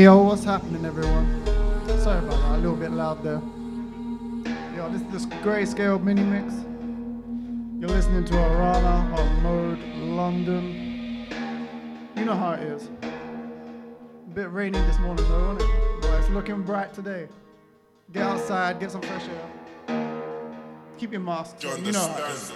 Hey yo, what's happening everyone? Sorry about that, a little bit loud there. Yo, this is the grayscale mini mix. You're listening to Arana on Mode London. You know how it is. A bit rainy this morning though, isn't it? But it's looking bright today. Get outside, get some fresh air. Keep your mask. You know how it is.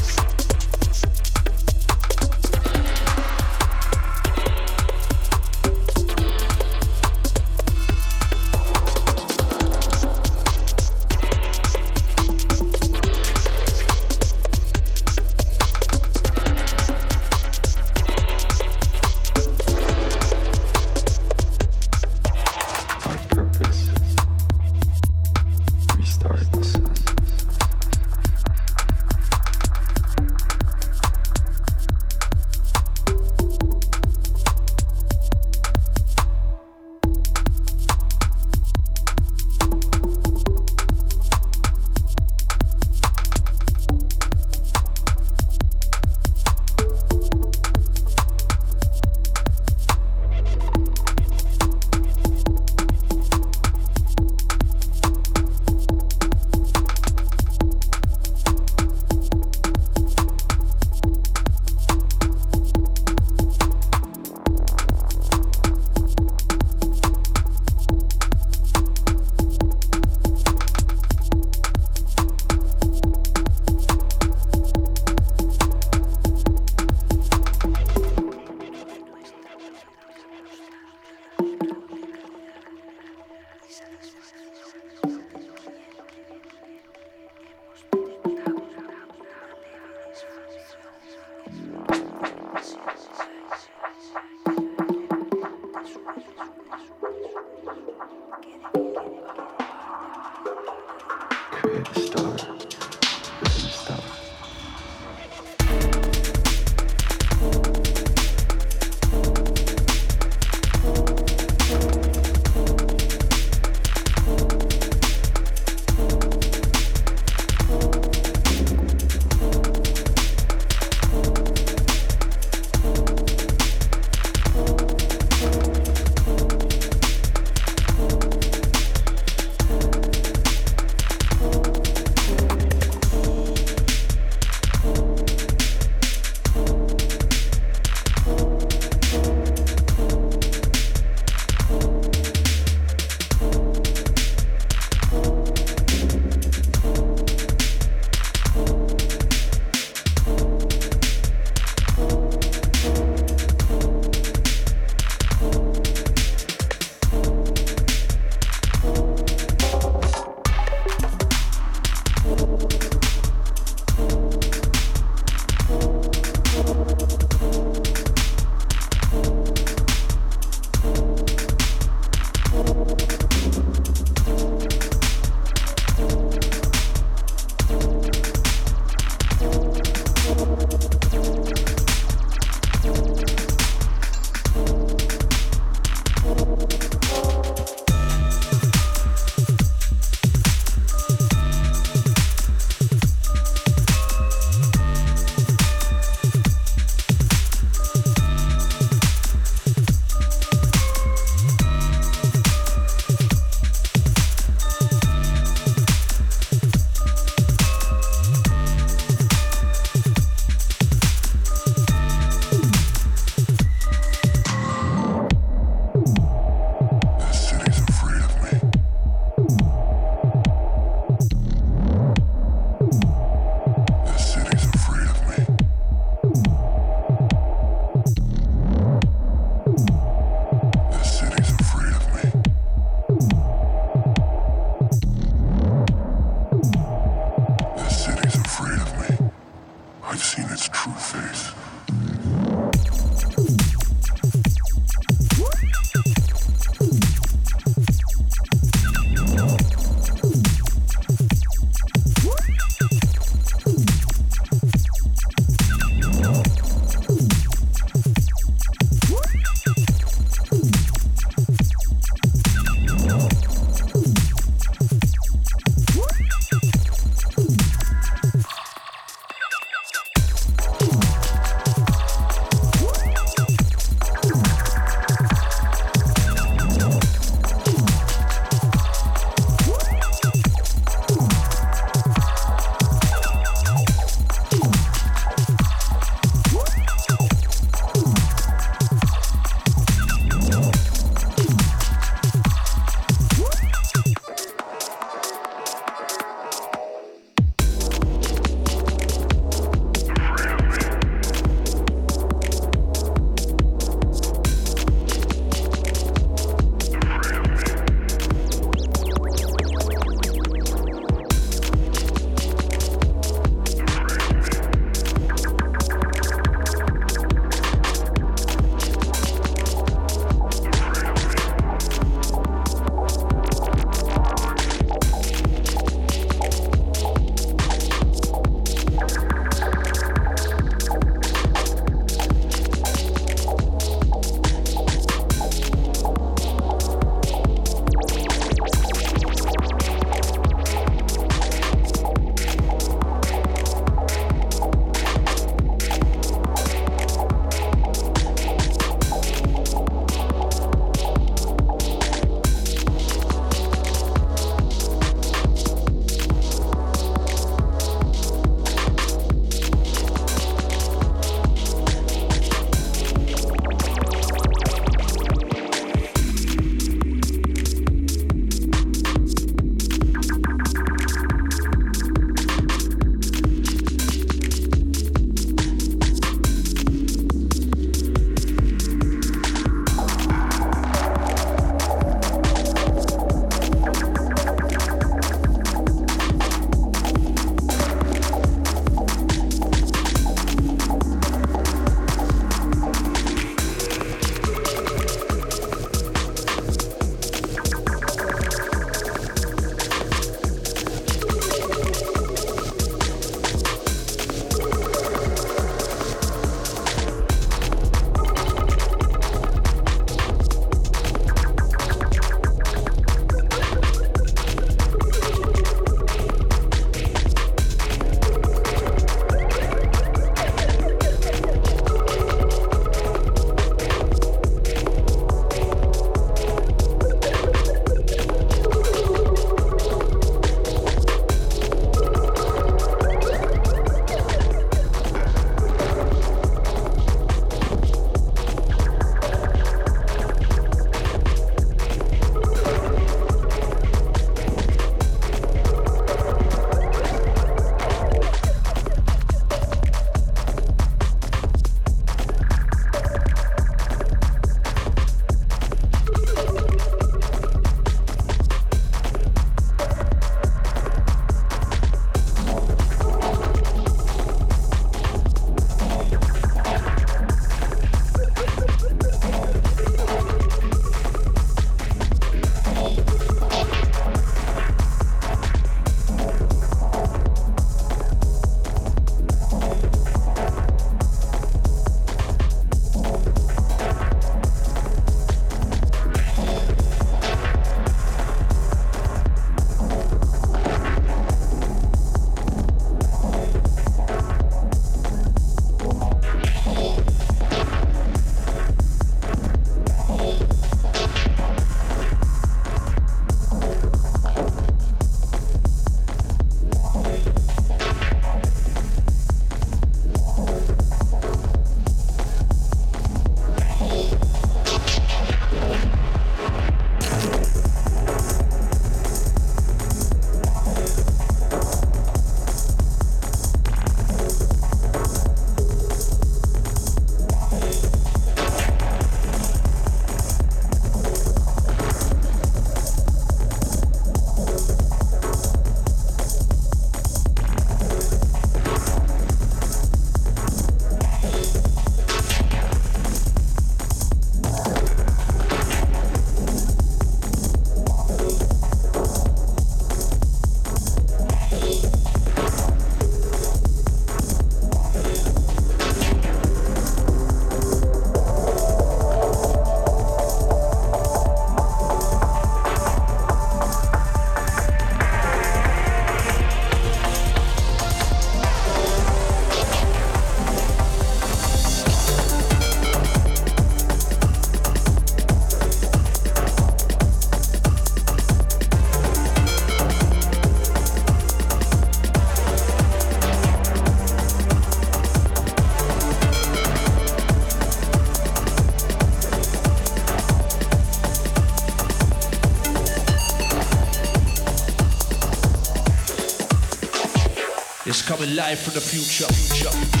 Coming live from the future. future, future,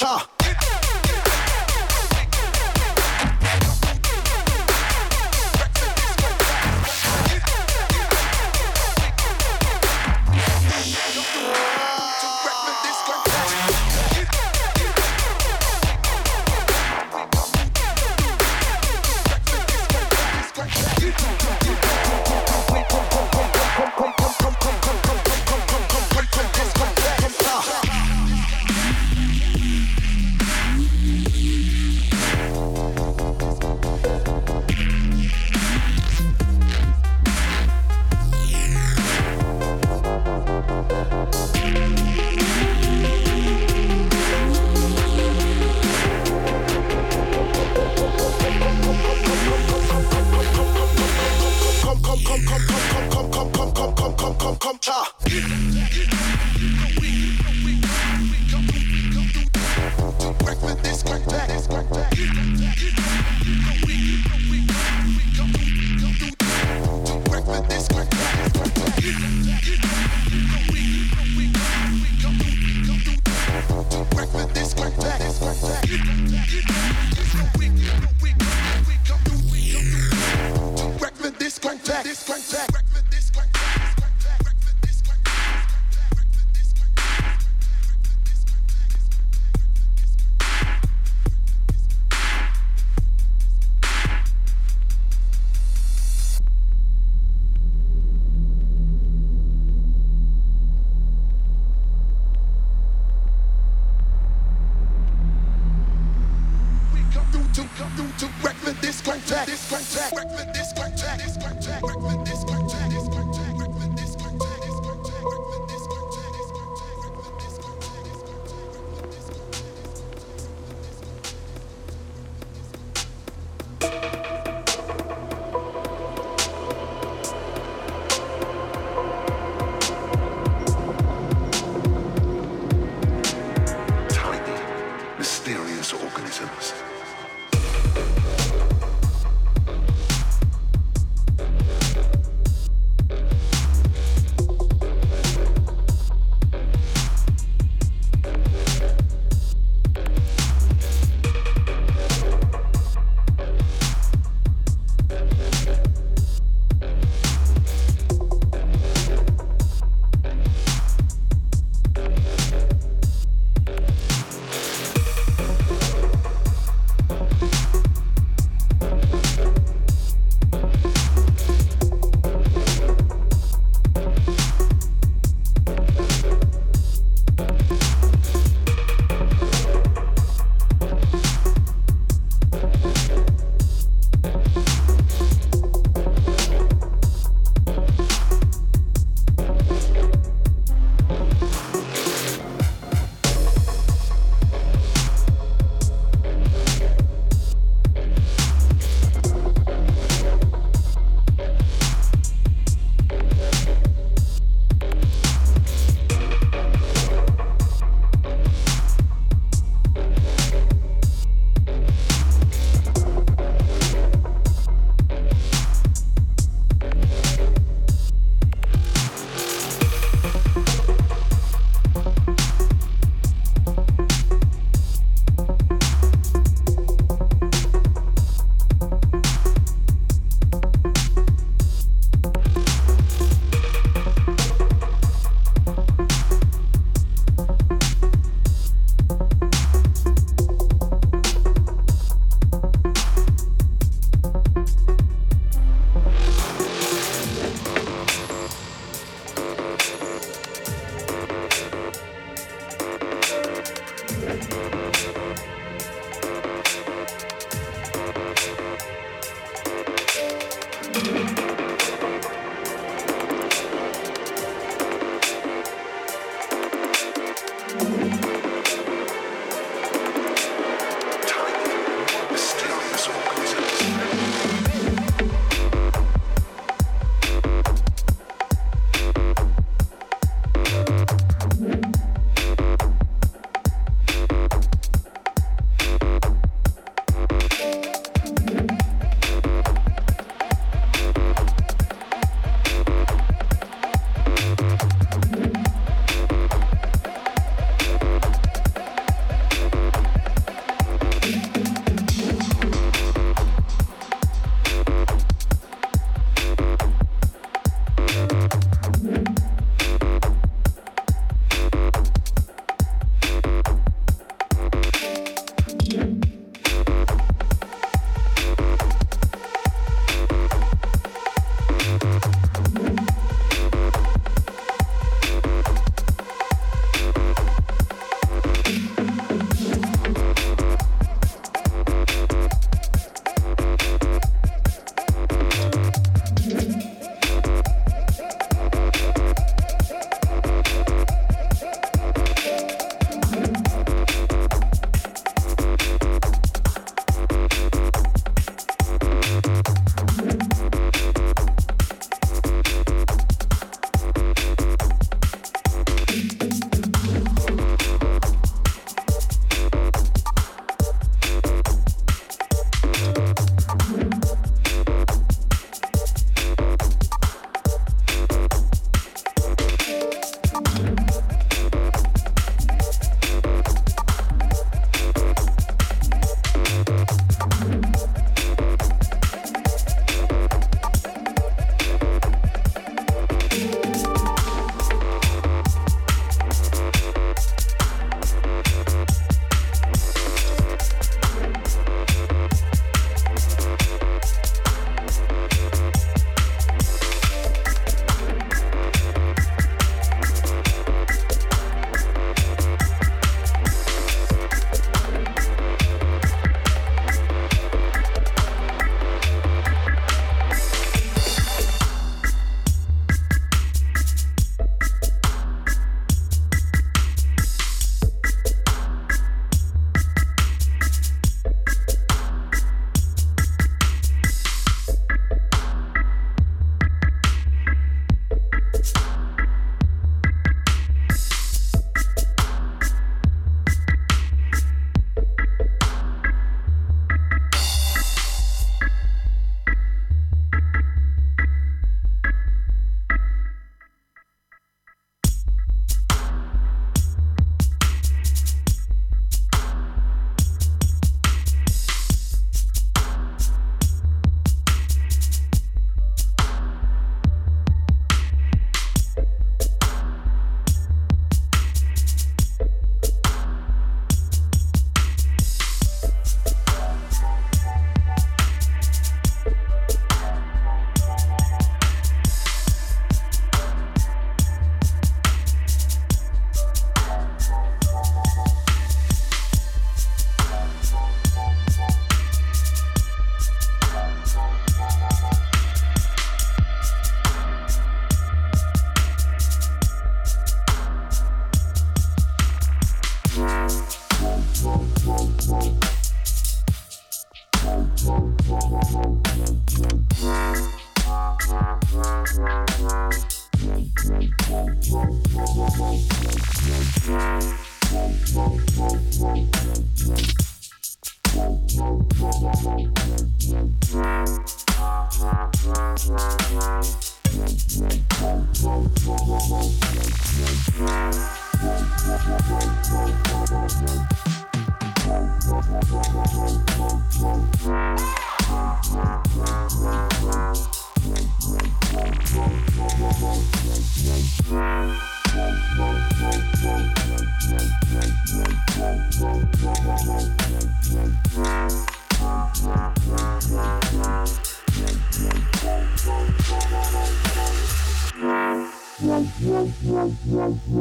上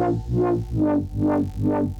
thank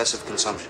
excessive consumption.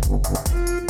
Thank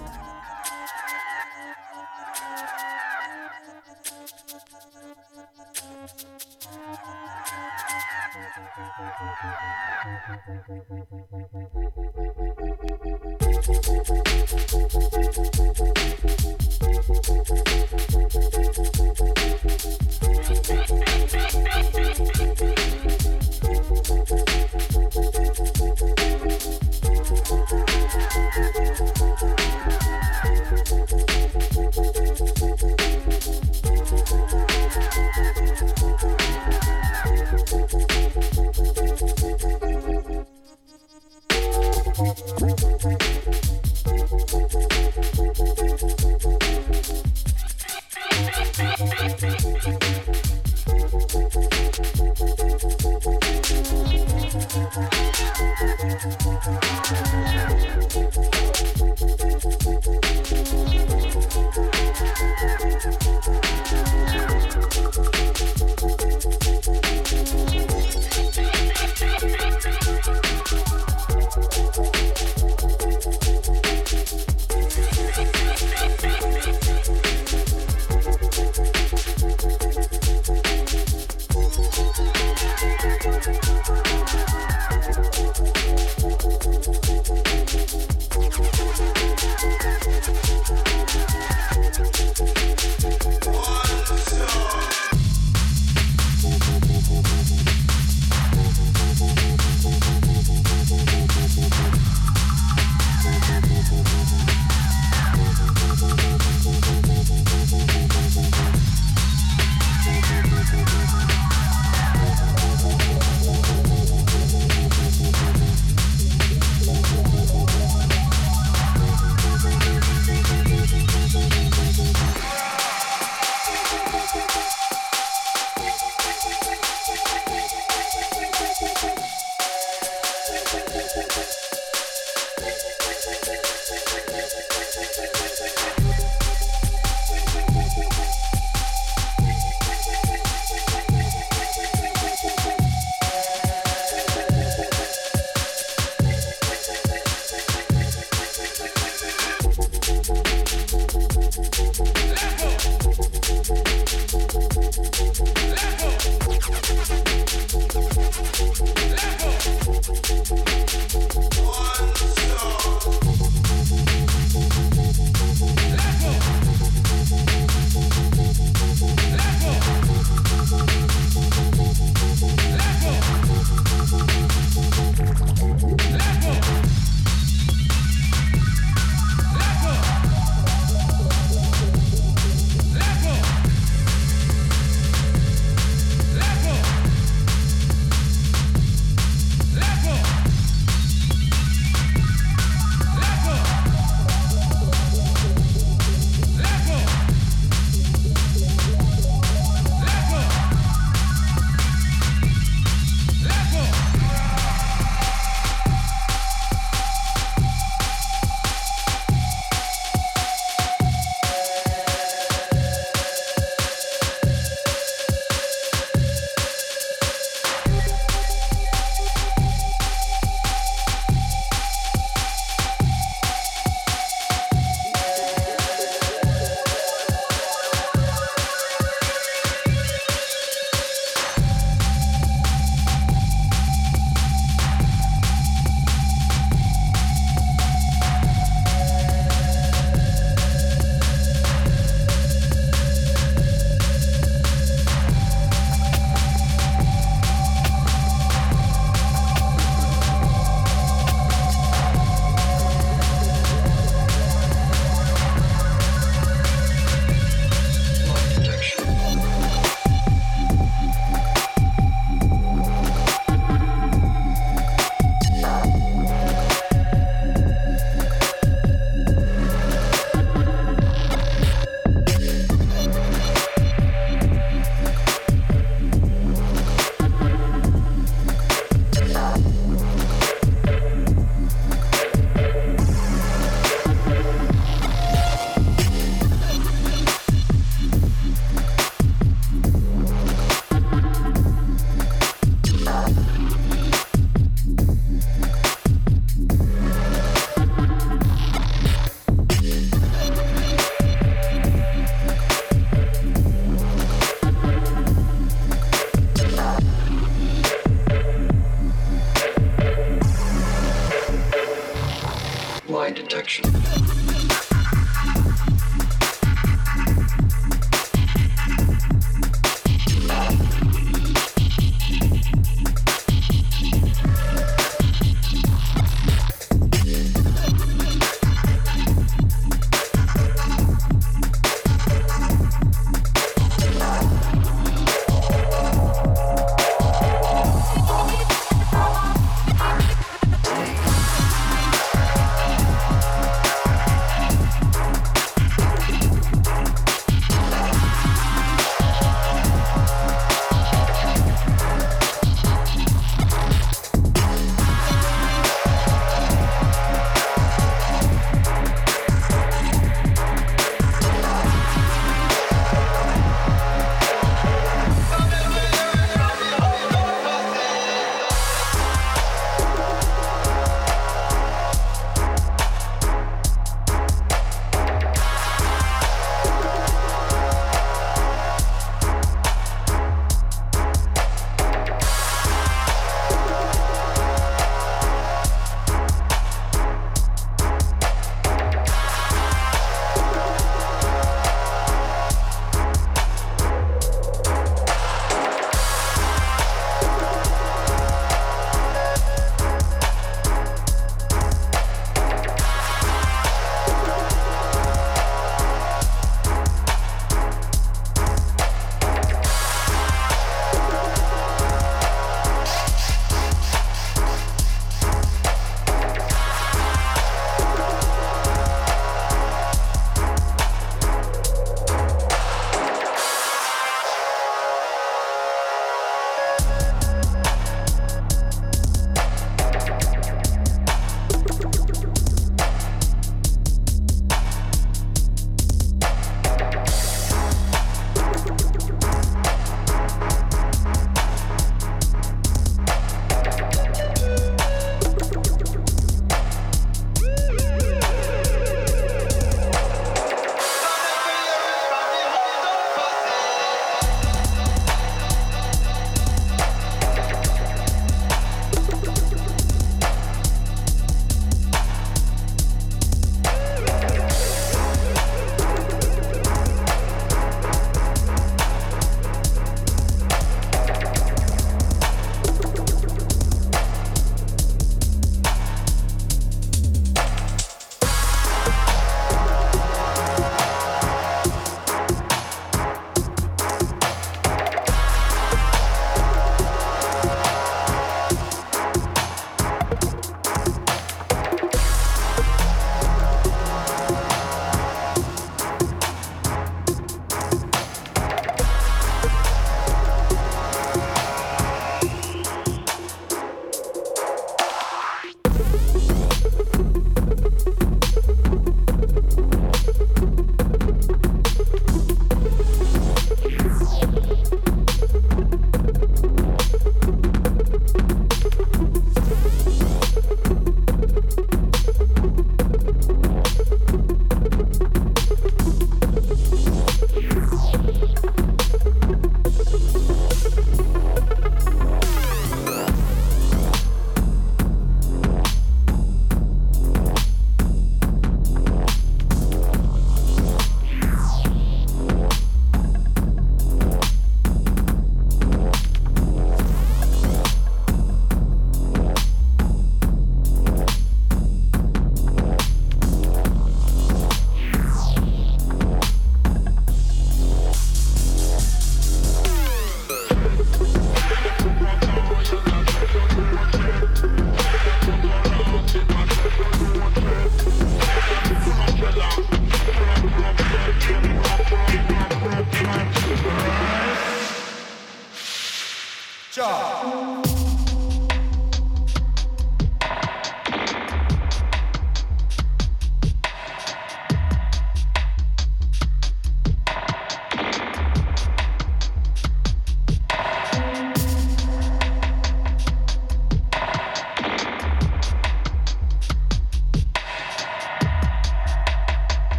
Thank you.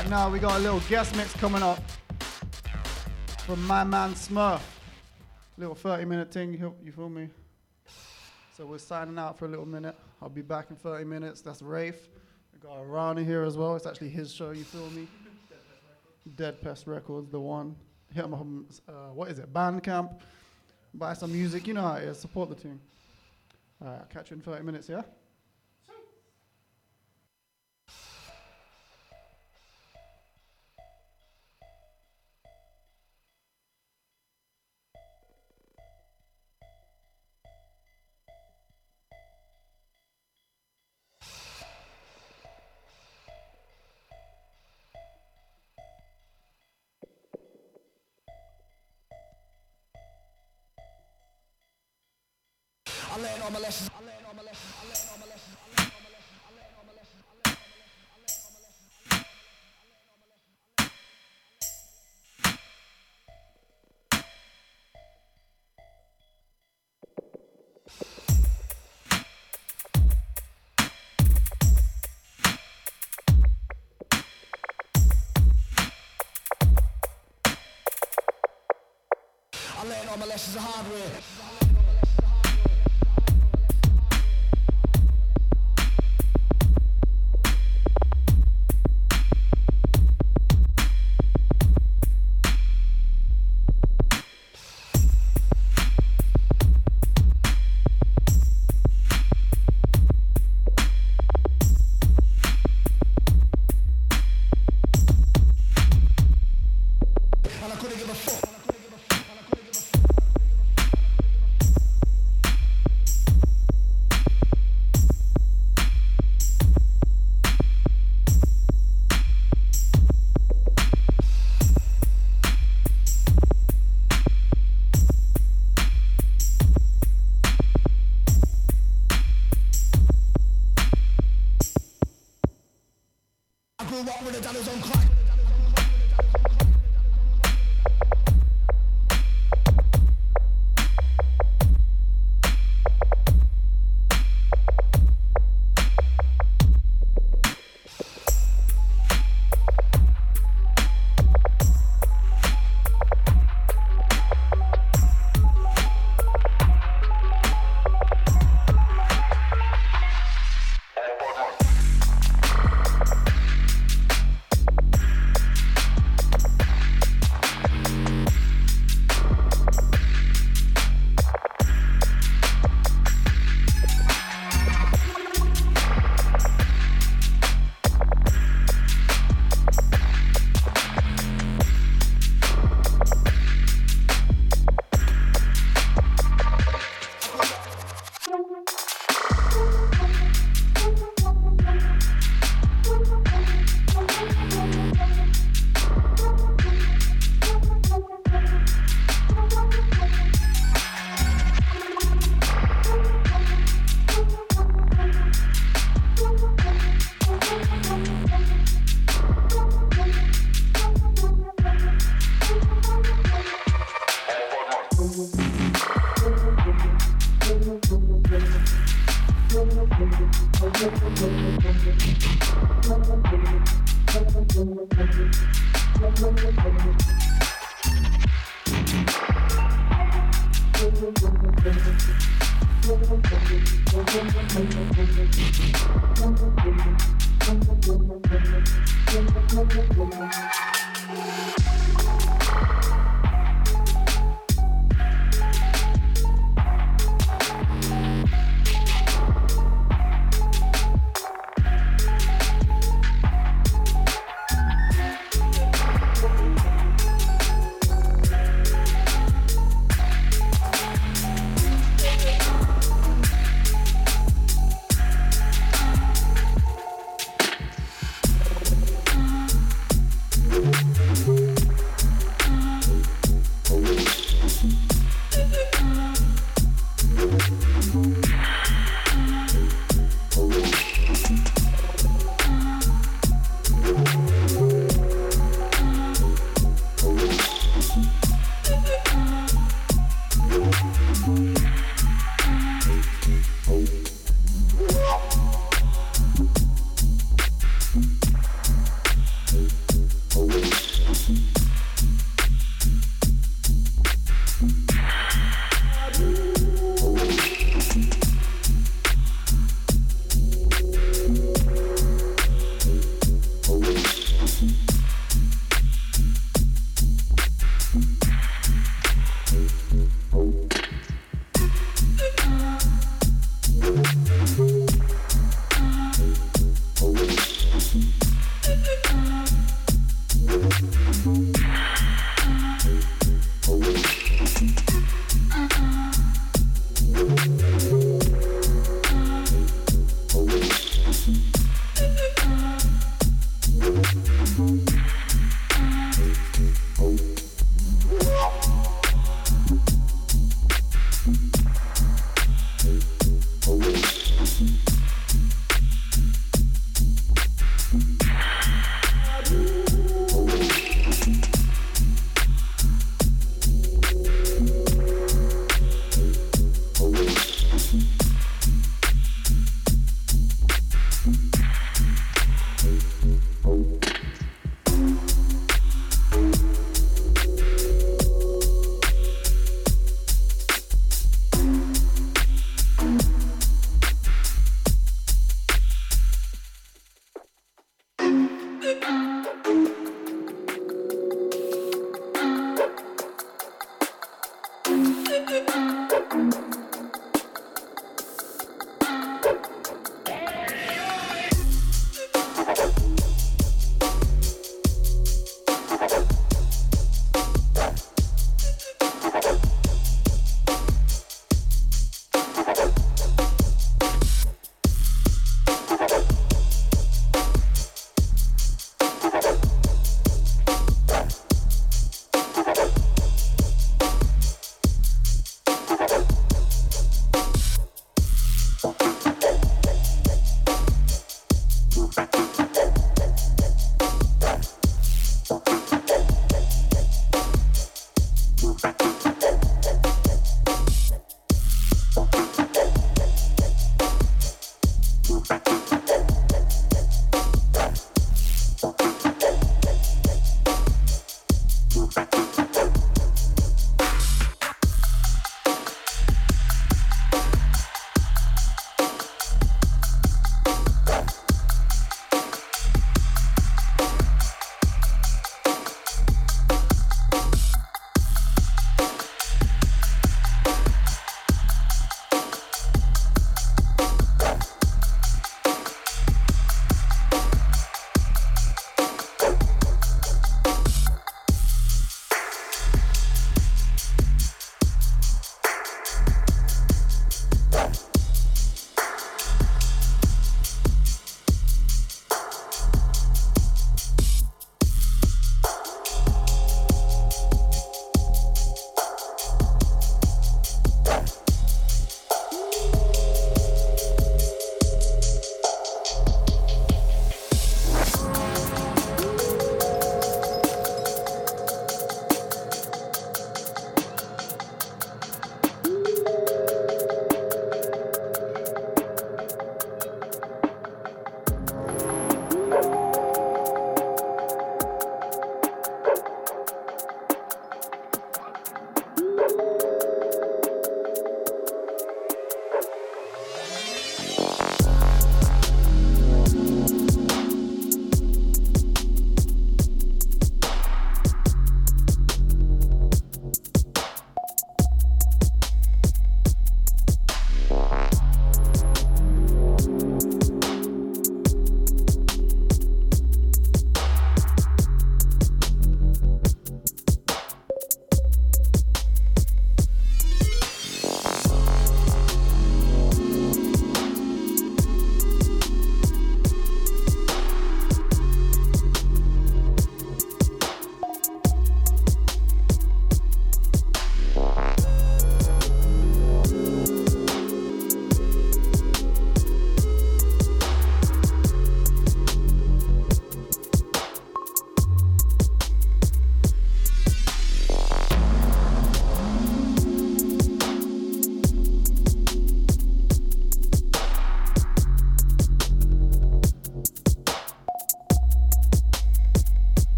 Right now we got a little guest mix coming up from my man Smurf. Little 30 minute thing, you feel me? So we're signing out for a little minute. I'll be back in 30 minutes. That's Rafe. We got Rana here as well. It's actually his show, you feel me? Dead Pest Records, the one. Hit him up uh, what is it, Bandcamp. Buy some music, you know how it is. Support the team. All right, I'll catch you in 30 minutes, yeah? I learned all my lessons.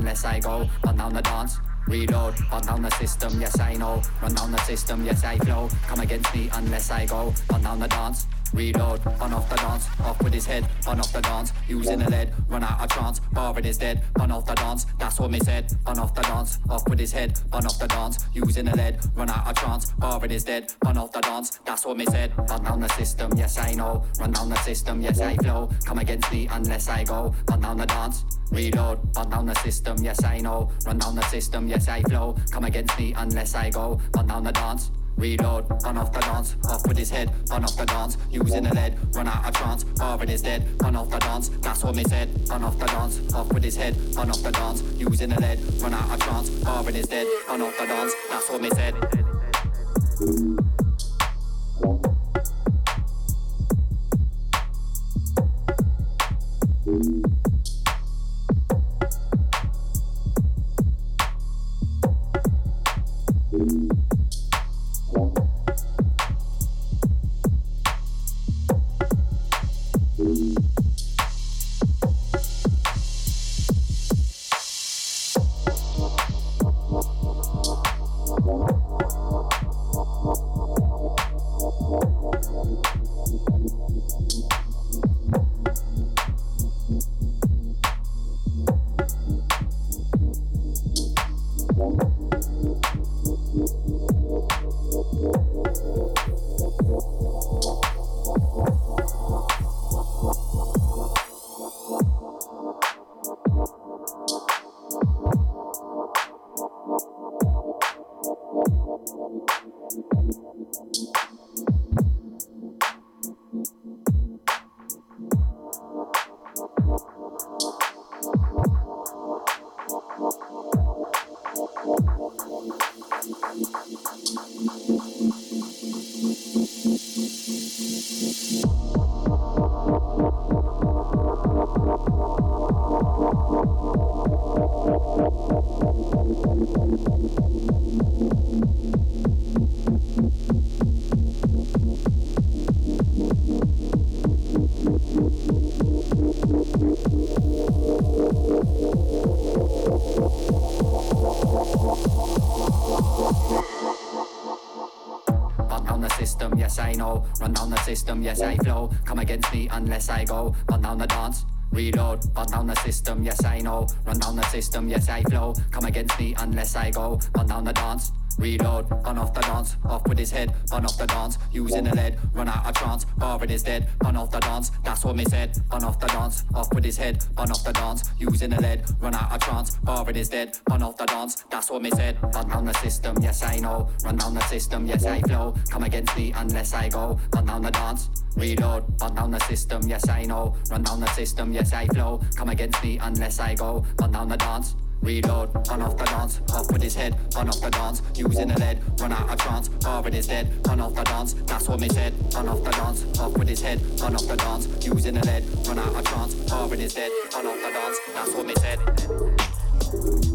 unless I go. Run down the dance, reload. Run down the system, yes I know. Run down the system, yes I flow. Come against me unless I go. Run down the dance. Reload, run off the dance, off with his head, run off the dance, using the lead, run out of chance, Marvin is dead, run off the dance, that's what me said, run off the dance, off with his head, run off the dance, using the lead, run out of chance, Marvin is dead, run off the dance, that's what me said, run down the system, yes I know, run down the system, yes I flow, come against me unless I go, run down the dance, reload, run down the system, yes I know, run down the system, yes I flow, come against me unless I go, run down the dance, Reload, run off the dance, off with his head, run off the dance, using the lead, run out of trance, Marvin is dead, run off the dance, that's what me said, run off the dance, off with his head, run off the dance, using the lead, run out of trance, Marvin is dead, run off the dance, that's what me said. system, Thank you. Unless I go. Run down the dance. Reload, run down the system, yes I know. Run down the system, yes I flow. Come against me unless I go. Run down the dance. Reload, run off the dance, off with his head, run off the dance, using the lead, run out of trance, Marvin is dead, run off the dance, that's what me said, run off the dance, off with his head, run off the dance, using the lead, run out of trance, Marvin is dead, run off the dance, that's what me said, run down the system, yes I know, run down the system, yes I flow, come against me unless I go, run down the dance, reload, run down the system, yes I know, run down the system, yes I flow, come against me unless I go, run down the dance, Reload, run off the dance, off with his head, run off the dance, using the lead, run out of trance, Marvin is dead, run off the dance, that's what me said, run off the dance, off with his head, run off the dance, using the lead, run out of trance, Marvin is dead, run off the dance, that's what me said.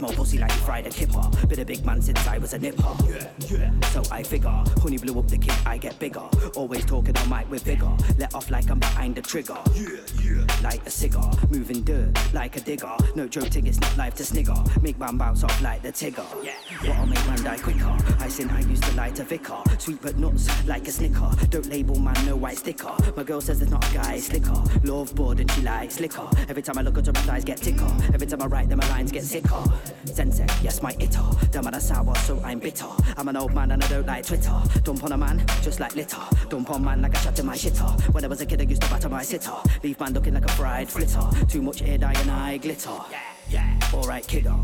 A fried and hipper Been a big man since I was a nipper. Yeah, yeah. So I figure, honey blew up the kid, I get bigger. Always talking on mic with vigor. Let off like I'm behind the trigger. Yeah, yeah. Like a cigar, moving dirt like a digger. No joke it's not life to snigger. Make man bounce off like the tigger. Yeah, yeah. What'll make man die quicker? I sin I used to light a vicar. Sweet but nuts like a snicker. Don't label man no white sticker. My girl says there's not a guy slicker. Love bored and she likes liquor. Every time I look at her, my thighs get ticker. Every time I write them, my lines get sicker. Sensei, yes, my itter. Damn, man, sour, so I'm bitter. I'm an old man and I don't like Twitter. Dump on a man, just like litter. Dump on man like I shot in my shitter. When I was a kid, I used to batter my sitter. Leave man looking like a fried flitter. Too much air dye and I glitter. Yeah, yeah. Alright, kiddo.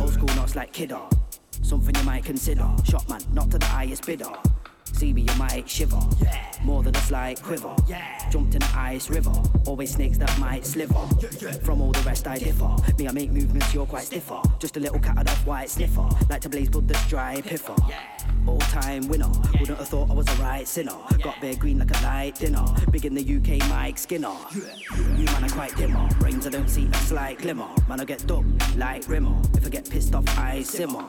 Old school knots like kiddo. Something you might consider. Shot man, not to the highest bidder. See me, you might shiver. Yeah. More than a slight quiver. Yeah. Jumped in the ice river. Always snakes that might sliver. Yeah. From all the rest, I differ. Me, I make movements, you're quite stiffer. Just a little cat of white sniffer. Like to blaze blood that's dry piffer. All time winner. Wouldn't have thought I was a right sinner. Got bare green like a light dinner. Big in the UK, Mike Skinner. You man are quite dimmer. Brains I don't see a slight glimmer. Man, I get ducked like Rimmer. If I get pissed off, I simmer.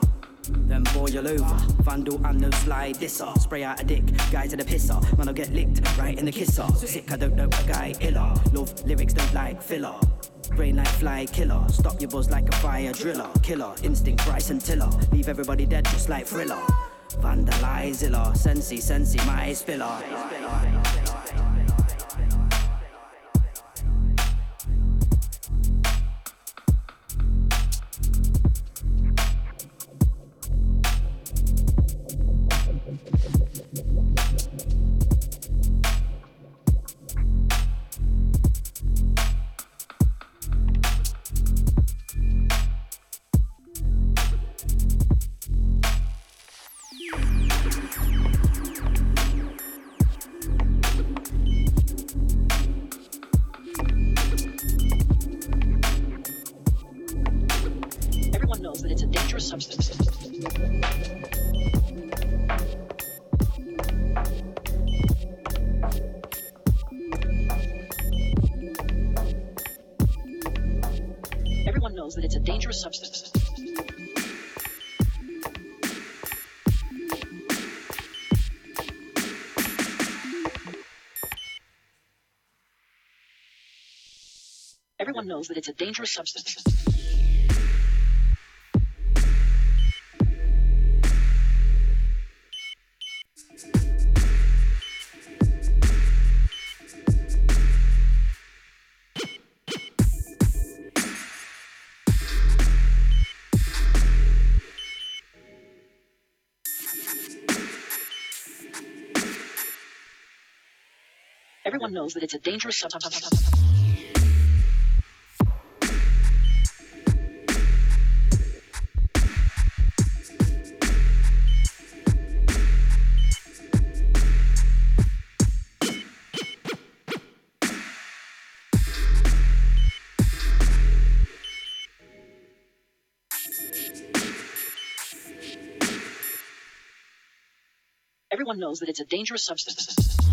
Then boil over. Vandal and no slide disser. Spray out a dick, guys in a pisser. Man, I'll get licked right in the kisser. Sick, I don't know a guy iller. Love lyrics, don't like filler. Brain like fly killer. Stop your buzz like a fire driller. Killer, instinct, Bryce and Tiller. Leave everybody dead just like thriller. Vandalize iller. Sensi, sensi, my spiller. Knows that it's a dangerous substance. Everyone knows that it's a dangerous substance. Knows that it's a dangerous substance.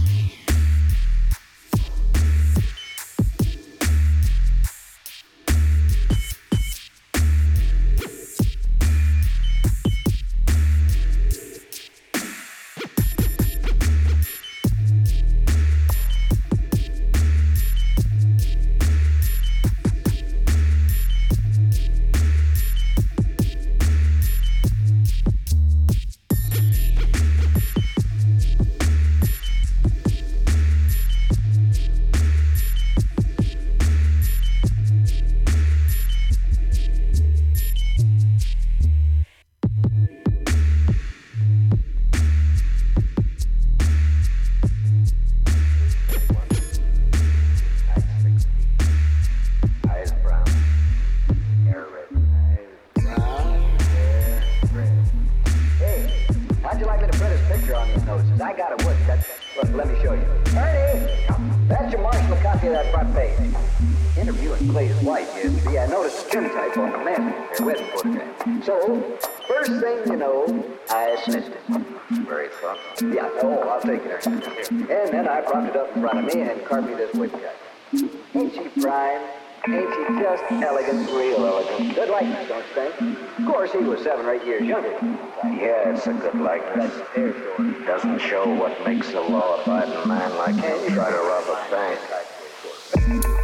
Seven or eight years younger. Yeah, it's a good likeness. Doesn't show what makes a law-abiding man like him try to rob a bank.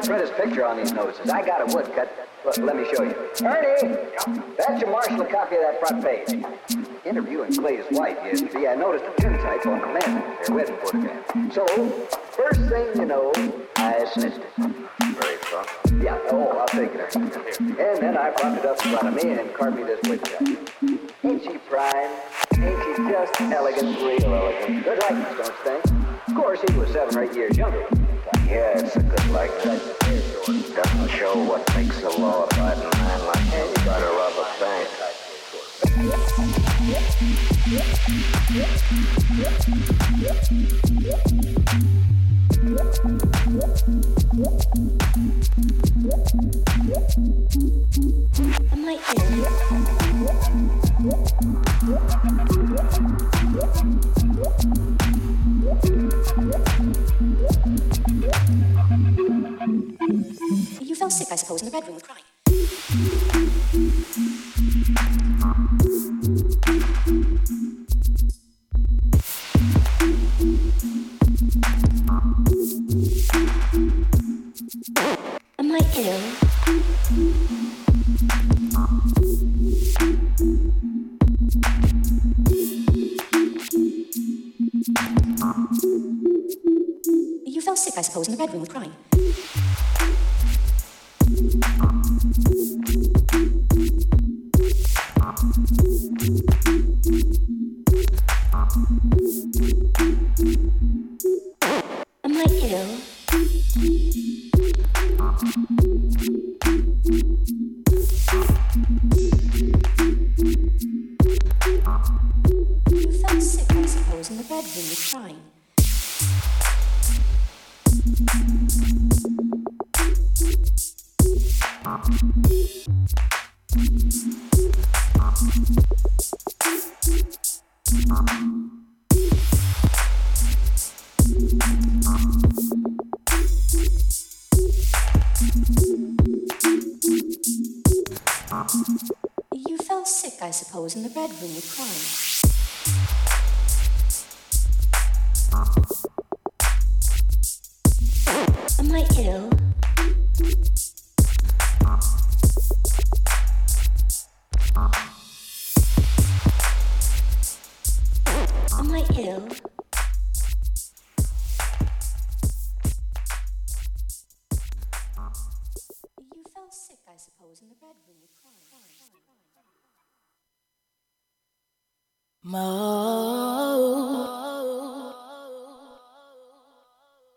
To print this picture on these notices? I got a woodcut. Look, let me show you. Ernie, that's your marginal copy of that front page. Interviewing Clay's wife yesterday, I noticed a tintype on the mantel, their wedding photograph. So, first thing you know, I snitched it. Very thoughtful. Yeah, oh, I'll take it. And then I propped it up in front of me and carved me this woodcut. Ain't she prime? Ain't she just elegant, real elegant? Good likeness, don't you think? Of course, he was seven or eight years younger. Yeah, it's a good likeness. Doesn't show what makes a law-abiding man like him try to rob a bank. I might do. fell sick, I suppose, in the bedroom with crying. Am I ill? You fell sick, I suppose, in the bedroom with crying. More